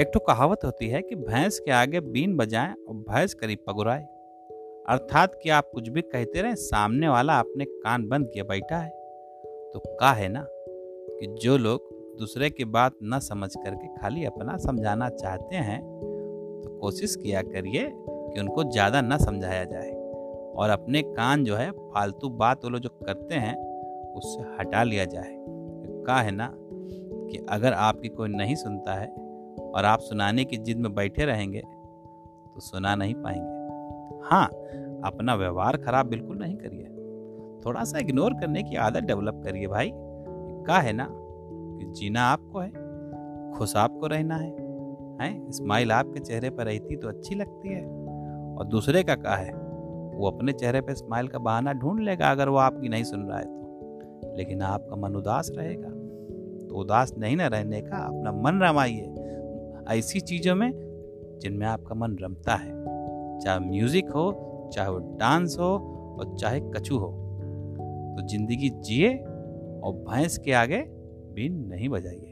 एक तो कहावत होती है कि भैंस के आगे बीन बजाएँ और भैंस करीब पगुराए। अर्थात कि आप कुछ भी कहते रहें, सामने वाला अपने कान बंद किया बैठा है। तो का है ना कि जो लोग दूसरे की बात न समझ करके खाली अपना समझाना चाहते हैं तो कोशिश किया करिए कि उनको ज़्यादा न समझाया जाए और अपने कान जो है, फालतू बात वो लोग जो करते हैं, उससे हटा लिया जाए। का है ना कि अगर आपकी कोई नहीं सुनता है और आप सुनाने की जिद में बैठे रहेंगे तो सुना नहीं पाएँगे। हाँ अपना व्यवहार खराब बिल्कुल नहीं करिए। थोड़ा सा इग्नोर करने की आदत डेवलप करिए भाई। का है ना कि जीना आपको है, खुश आपको रहना है, हैं? स्माइल आपके चेहरे पर रहती तो अच्छी लगती है। और दूसरे का क्या है, वो अपने चेहरे पर स्माइल का बहाना ढूंढ लेगा अगर वो आपकी नहीं सुन रहा है तो। लेकिन आपका मन उदास रहेगा। तो उदास नहीं ना रहने का, अपना मन रमाइए। ऐसी चीज़ों में जिनमें आपका मन रमता है। चाहे म्यूज़िक हो, चाहे वो डांस हो और चाहे कछु हो। तो ज़िंदगी जिए और भैंस के आगे बीन नहीं बजाइए।